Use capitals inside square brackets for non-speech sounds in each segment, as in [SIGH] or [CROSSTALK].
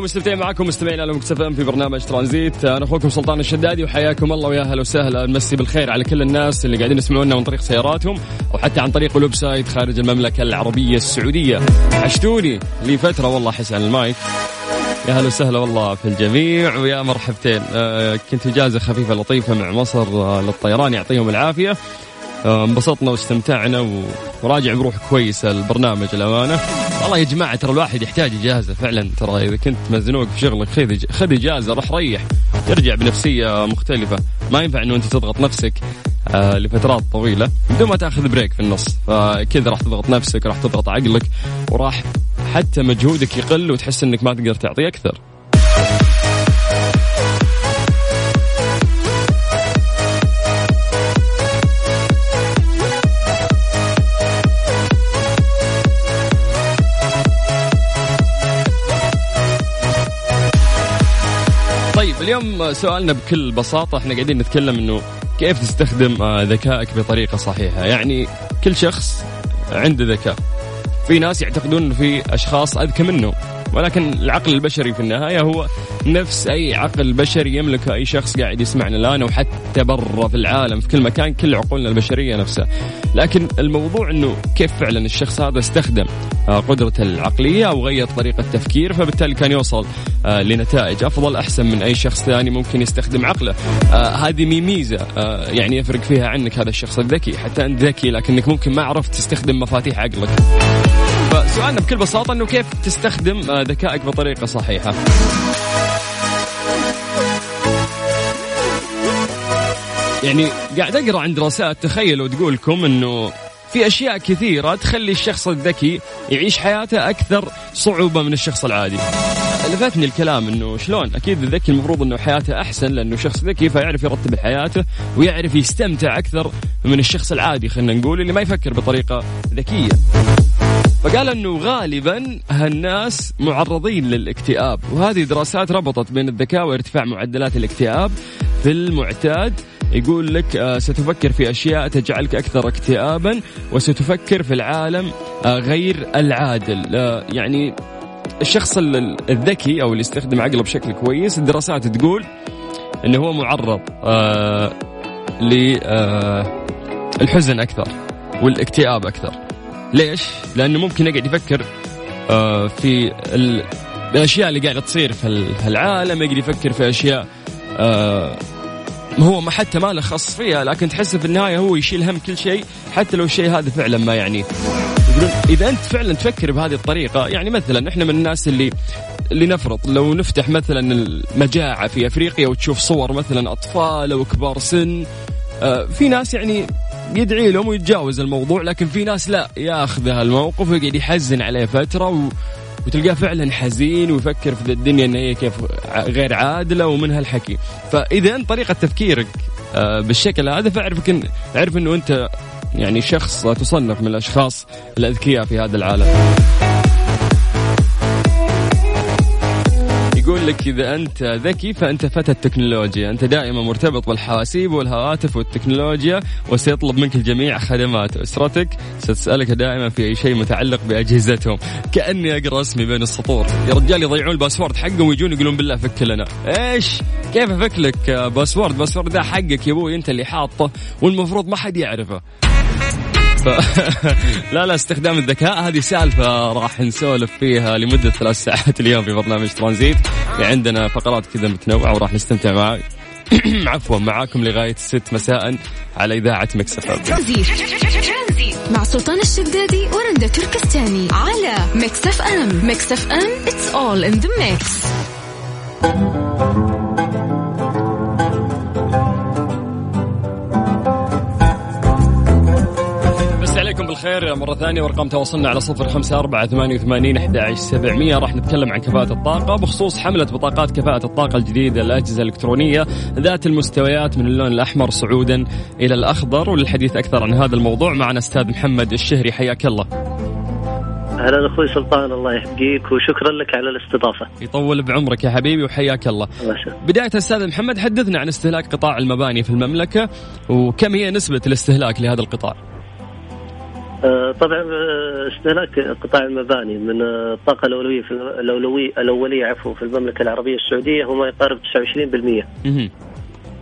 مستمتعين معكم مستمعين على مكتفى في برنامج ترانزيت. أنا أخوكم سلطان الشدادي وحياكم الله ويا أهلا وسهلا. نمسي بالخير على كل الناس اللي قاعدين يسمعونا من طريق سياراتهم أو حتى عن طريق ال website خارج المملكة العربية السعودية. وحشتوني لي فتره والله احس على المايك. يا هلا وسهلا والله في الجميع. ويا مرحبتين. آه كنت اجازه خفيفه لطيفة مع مصر آه للطيران يعطيهم العافية. انبسطنا واستمتعنا وراجع بروح كويسة البرنامج الامانه والله يا جماعة ترى الواحد يحتاج إجازة فعلا. ترى إذا كنت مزنوق في شغلك خذ خذ إجازة روح ريح. ترجع بنفسية مختلفة. ما ينفع إنه أنت تضغط نفسك آه لفترات طويلة. بدون ما تأخذ بريك في النص. فكذا راح تضغط نفسك راح تضغط عقلك وراح حتى مجهودك يقل وتحس إنك ما تقدر تعطي أكثر. سؤالنا بكل بساطة إحنا قاعدين نتكلم إنه كيف تستخدم آه، ذكائك بطريقة صحيحة؟ يعني كل شخص عنده ذكاء. في ناس يعتقدون في أشخاص أذكى منه. ولكن العقل البشري في النهاية هو نفس أي عقل بشري يملكه أي شخص قاعد يسمعنا الآن وحتى برا في العالم في كل مكان كل عقولنا البشرية نفسها. لكن الموضوع أنه كيف فعلا الشخص هذا استخدم آه، قدرته العقلية أو غير طريقة تفكير فبالتالي كان يوصل آه، لنتائج أفضل أحسن من أي شخص ثاني ممكن يستخدم عقله. آه، هذه ميزة يعني يفرق فيها عنك هذا الشخص الذكي حتى أنت ذكي لكنك ممكن ما عرفت تستخدم مفاتيح عقلك. فسؤالنا بكل بساطة أنه كيف تستخدم ذكائك بطريقة صحيحة يعني قاعد أقرأ عن دراسات تخيلوا تقول لكم إنه في أشياء كثيرة تخلي الشخص الذكي يعيش حياته أكثر صعوبة من الشخص العادي. لفتني الكلام إنه شلون أكيد الذكي المفروض إنه حياته أحسن لأنه شخص ذكي فيعرف يرتب حياته ويعرف يستمتع أكثر من الشخص العادي خلينا نقول اللي ما يفكر بطريقة ذكية. فقال أنه غالبا هالناس معرضين للاكتئاب وهذه دراسات ربطت بين الذكاء وارتفاع معدلات الاكتئاب. في المعتاد يقول لك آه، ستفكر في أشياء تجعلك أكثر اكتئابا وستفكر في العالم آه، غير العادل. آه، يعني الشخص الذكي أو اللي يستخدم عقله بشكل كويس الدراسات تقول إنه هو معرض للحزن أكثر والإكتئاب أكثر. ليش؟ لأنه ممكن يقعد يفكر في الأشياء اللي قاعدة تصير في العالم يقعد يفكر في أشياء هو ما حتى ما له خص فيها لكن تحس في النهاية هو يشيل هم كل شيء حتى لو الشيء هذا فعلا ما يعنيه يقولون إذا أنت فعلا تفكر بهذه الطريقة يعني مثلا إحنا من الناس اللي اللي نفرض لو نفتح مثلا المجاعة في أفريقيا وتشوف صور مثلا أطفال أو كبار سن آه، في ناس يعني يدعي لهم ويتجاوز الموضوع لكن في ناس لا ياخذ الموقف ويقعد يحزن عليه فترة و وتلقاه فعلا حزين ويفكر في الدنيا ان هي كيف غير عادلة ومن هالحكي. فإذا طريقة تفكيرك آه، بالشكل هذا فأعرفك إن أعرف إنه أنت يعني شخص تصنف من الأشخاص الأذكياء في هذا العالم. لك إذا أنت ذكي فأنت فتى التكنولوجيا. أنت دائما مرتبط بالحواسيب والهواتف والتكنولوجيا وسيطلب منك الجميع خدمات أسرتك. ستسألك دائما في أي شيء متعلق بأجهزتهم. كأني أقرأ اسمي بين السطور. يا رجال يضيعون ال password حقهم ويجون يقولون بالله فك لنا. إيش؟ كيف أفك لك؟ password. password ده حقك يا أبوي أنت اللي حاطه والمفروض ما حد يعرفه. ف... [LAUGHS] لا لا استخدام الذكاء. هذه سالفة راح نسولف فيها لمدة ثلاث ساعات [LAUGHS] اليوم في برنامج ترانزيت. عندنا فقرات كذا متنوعة وراح نستمتع مع [CLEARS THROAT] عفوا معاكم لغاية ست مساء على إذاعة Mix FM مع سلطان الشدادي ورندا تركستاني على Mix FM. Mix FM it's all in the mix. بالخير مرة ثانية وأرقام تواصلنا على صفر خمسة أربعة ثمانية وثمانين أحد سبعمية راح نتكلم عن كفاءة الطاقة بخصوص حملة بطاقات كفاءة الطاقة الجديدة الأجهزة الإلكترونية ذات المستويات من اللون الأحمر صعودا إلى الأخضر وللحديث أكثر عن هذا الموضوع معنا أستاذ محمد الشهري حياك الله أهلا أخوي سلطان الله يحييك وشكرا لك على الاستضافة. يطول بعمرك يا حبيبي وحياك الله. بداية أستاذ محمد حدثنا عن استهلاك قطاع المباني في المملكة وكم هي نسبة الاستهلاك لهذا القطاع؟ آه، طبعا آه، استهلاك قطاع المباني من الطاقة الأولوية في الأولوية الأولية عفوا في المملكة العربية السعودية هو ما يقارب 29%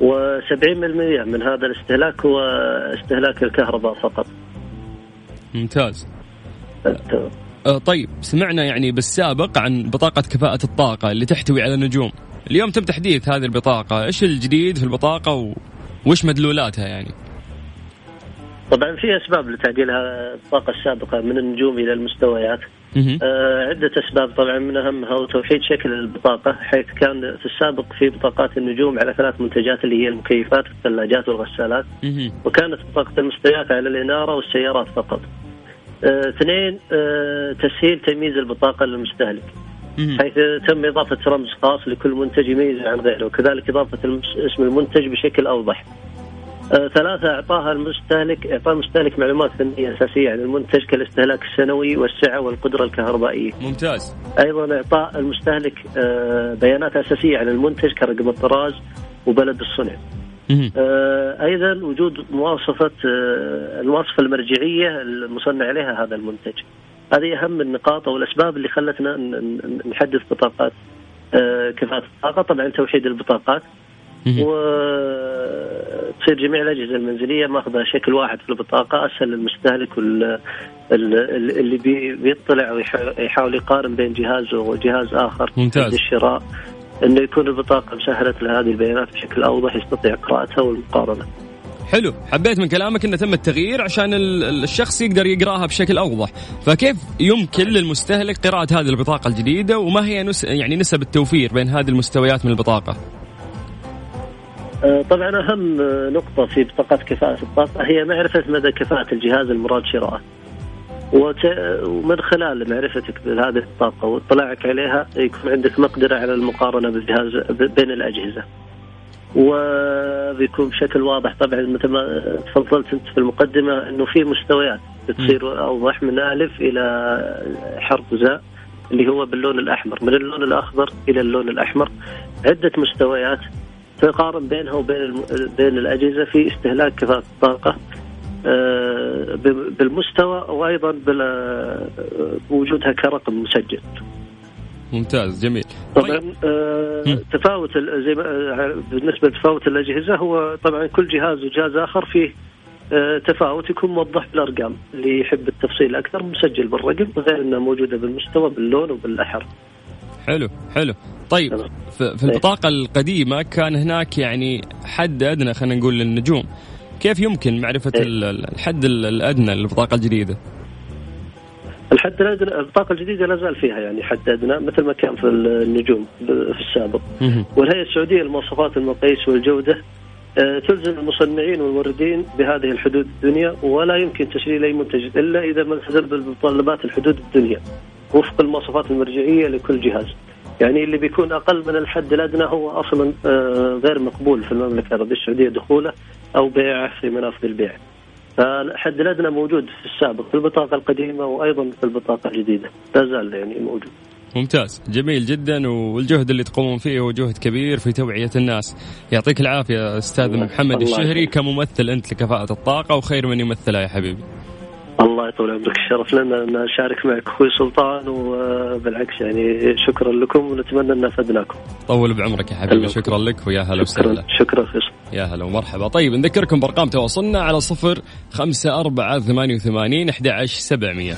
و70% من هذا الاستهلاك هو استهلاك الكهرباء فقط. ممتاز. طيب سمعنا يعني بالسابق عن بطاقة كفاءة الطاقة اللي تحتوي على نجوم اليوم تم تحديث هذه البطاقة. إيش الجديد في البطاقة وش مدلولاتها يعني؟ طبعا في أسباب لتعديلها الطاقة السابقة من النجوم إلى المستويات آه عدة أسباب طبعا من أهمها هو توحيد شكل البطاقة حيث كان في السابق في بطاقات النجوم على ثلاث منتجات اللي هي المكيفات والثلاجات والغسالات وكانت بطاقة المستويات على الإنارة والسيارات فقط. آه، اثنين آه تسهيل تمييز البطاقة للمستهلك. حيث تم إضافة رمز خاص لكل منتج يميزه عن غيره وكذلك إضافة اسم المنتج بشكل أوضح. آه، ثلاثة إعطاها المستهلك إعطاء المستهلك معلومات فنية أساسية عن المنتج كالاستهلاك السنوي والسعة والقدرة الكهربائية. ممتاز. أيضا إعطاء المستهلك آه، بيانات أساسية عن المنتج كرقم الطراز وبلد الصنع. آه، أيضا وجود مواصفة المواصفه المرجعية المصنع عليها هذا المنتج. هذه أهم النقاط أو الأسباب اللي خلتنا نحدث بطاقات كفاءة الطاقة، طبعا توحيد البطاقات وتصير جميع الأجهزة المنزلية ماخذة شكل واحد في البطاقة أسهل للمستهلك اللي بيطلع ويحاول يقارن بين جهاز وجهاز آخر ممتاز. الشراء إنه يكون البطاقة مسهلت له هذه البيانات بشكل أوضح يستطيع قراءتها والمقارنة. حلو. حبيت من كلامك إنه تم التغيير عشان الشخص يقدر يقراها بشكل أوضح. فكيف يمكن للمستهلك قراءة هذه البطاقة الجديدة؟ وما هي نس يعني نسب التوفير بين هذه المستويات من البطاقة؟ طبعا أهم نقطة في بطاقات كفاءة الطاقة هي معرفة مدى كفاءة الجهاز المراد شراءه. ومن خلال معرفتك بهذه الطاقة واطلاعك عليها يكون عندك مقدرة على المقارنة بالجهاز بين الأجهزة. وبيكون بشكل واضح طبعا مثل ما تفضلت أنت في المقدمة إنه في مستويات بتصير أوضح من ألف إلى حرف زاء اللي هو باللون الأحمر من اللون الأخضر إلى اللون الأحمر عدة مستويات تقارن بينها وبين بين الأجهزة في استهلاك كفاءة الطاقة آه، بالمستوى وأيضا بوجودها كرقم مسجل. ممتاز جميل. طبعا طيب. آه تفاوت زي ما آه، بالنسبة لتفاوت الأجهزة هو طبعا كل جهاز وجهاز آخر فيه آه تفاوت يكون موضح بالأرقام اللي يحب التفصيل أكثر مسجل بالرقم غير انها موجودة بالمستوى باللون وبالأحر. حلو حلو طيب في البطاقة القديمة كان هناك يعني حد أدنى خلينا نقول للنجوم كيف يمكن معرفة إيه. الحد الأدنى للبطاقة الجديدة؟ الحد الأدنى البطاقة الجديدة لا زال فيها يعني حد أدنى مثل ما كان في النجوم في السابق والهيئة السعودية للمواصفات المقاييس والجودة آه، تلزم المصنعين والموردين بهذه الحدود الدنيا ولا يمكن تشغيل أي منتج إلا إذا ما التزم بمتطلبات الحدود الدنيا وفق المواصفات المرجعية لكل جهاز. يعني اللي بيكون أقل من الحد الأدنى هو أصلا آه، غير مقبول في المملكة العربية السعودية دخوله أو بيعه في منافذ البيع. فالحد الأدنى موجود في السابق في البطاقة القديمة وأيضا في البطاقة الجديدة. لا زال يعني موجود. ممتاز. جميل جدا. والجهد اللي تقومون فيه هو جهد كبير في توعية الناس. يعطيك العافية أستاذ محمد الشهري كممثل أنت لكفاءة الطاقة وخير من يمثلها يا حبيبي. الله يطول عمرك الشرف لنا أن نشارك معك أخوي سلطان وبالعكس يعني شكرا لكم ونتمنى أن افدناكم. طول بعمرك يا حبيبي شكرا لك ويا هلا وسهلا. شكرا فيصل. يا هلا ومرحبا طيب نذكركم بأرقام تواصلنا على صفر خمسة أربعة ثمانية وثمانين أحد عشر سبعمية.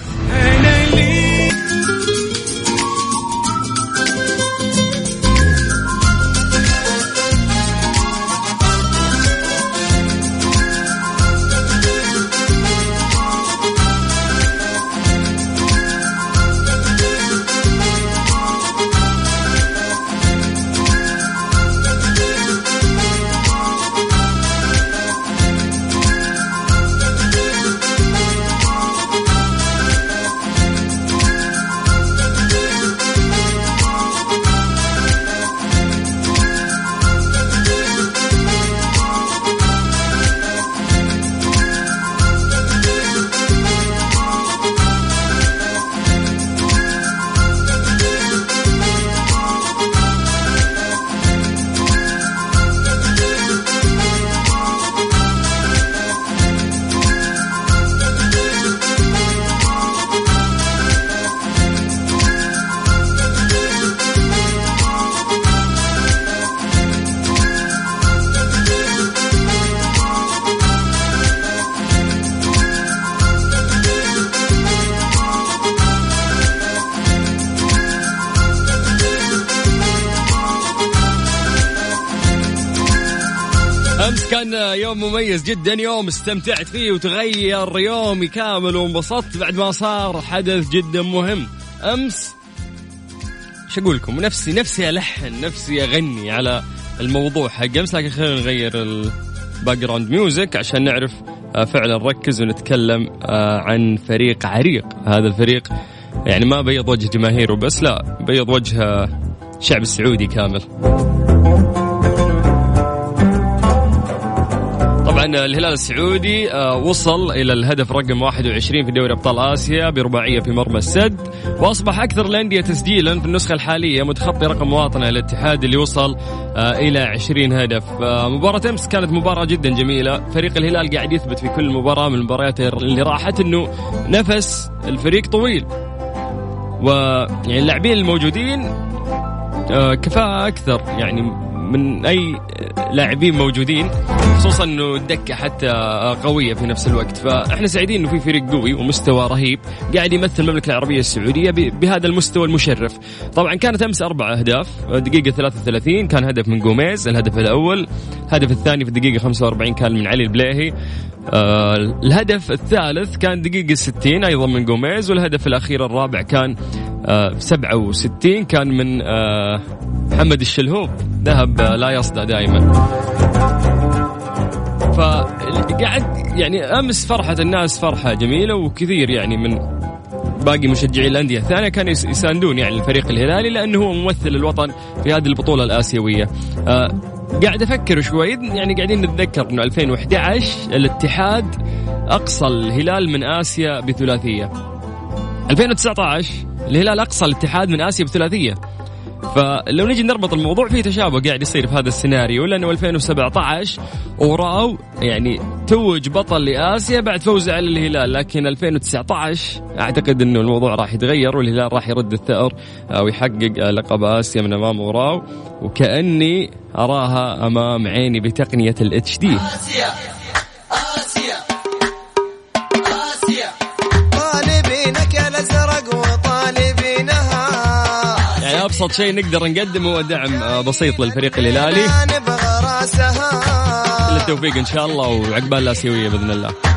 يوم مميز جدا يوم استمتعت فيه وتغير يومي كامل وانبسطت بعد ما صار حدث جدا مهم. أمس إيش أقول لكم؟ نفسي نفسي ألحن نفسي أغني على الموضوع حق أمس لكن خلينا نغير ال background music عشان نعرف آه، فعلا نركز ونتكلم آه، عن فريق عريق. هذا الفريق يعني ما بيض وجه جماهيره بس لا بيض وجه الشعب السعودي كامل. طبعا الهلال السعودي آه، وصل إلى الهدف رقم 21 في دوري أبطال آسيا برباعية في مرمى السد وأصبح أكثر الأندية تسجيلا في النسخة الحالية متخطي رقم مواطنة الاتحاد اللي وصل آه، إلى 20 هدف. آه، مباراة أمس كانت مباراة جدا جميلة. فريق الهلال قاعد يثبت في كل مباراة من المباريات اللي راحت إنه نفس الفريق طويل. ويعني اللاعبين الموجودين كفاءة أكثر. يعني من أي لاعبين موجودين خصوصا إنه الدكة حتى قوية في نفس الوقت. فإحنا سعيدين إنه في فريق قوي ومستوى رهيب قاعد يمثل المملكة العربية السعودية بهذا المستوى المشرف. طبعا كانت أمس أربع أهداف دقيقة 33 كان هدف من جوميز الهدف الأول. الهدف الثاني في الدقيقة 45 كان من علي البليهي. آه الهدف الثالث كان دقيقة 60 أيضا من جوميز والهدف الأخير الرابع كان آه 67 كان من آه محمد الشلهوب ذهب لا يصدى دائما فقعد يعني أمس فرحة الناس فرحة جميلة وكثير يعني من باقي مشجعي الأندية الثانية كانوا يساندون يعني الفريق الهلالي لأنه هو ممثل الوطن في هذه البطولة الآسيوية. آه قاعد أفكر شوي يعني قاعدين نتذكر إنه 2011 الاتحاد أقصى الهلال من آسيا بثلاثية. 2019 الهلال أقصى الاتحاد من آسيا بثلاثية. فلو نجي نربط الموضوع في تشابه قاعد يصير في هذا السيناريو لأنه 2017 وراو يعني توج بطل لآسيا بعد فوزه على الهلال لكن 2019 أعتقد إنه الموضوع راح يتغير والهلال راح يرد الثأر ويحقق لقب آسيا من أمام وراو وكأني أراها أمام عيني بتقنية الاتش دي ابسط شيء نقدر نقدمه هو دعم آه، بسيط للفريق الهلالي. كل التوفيق إن شاء الله وعقبال الاسيويه بإذن الله.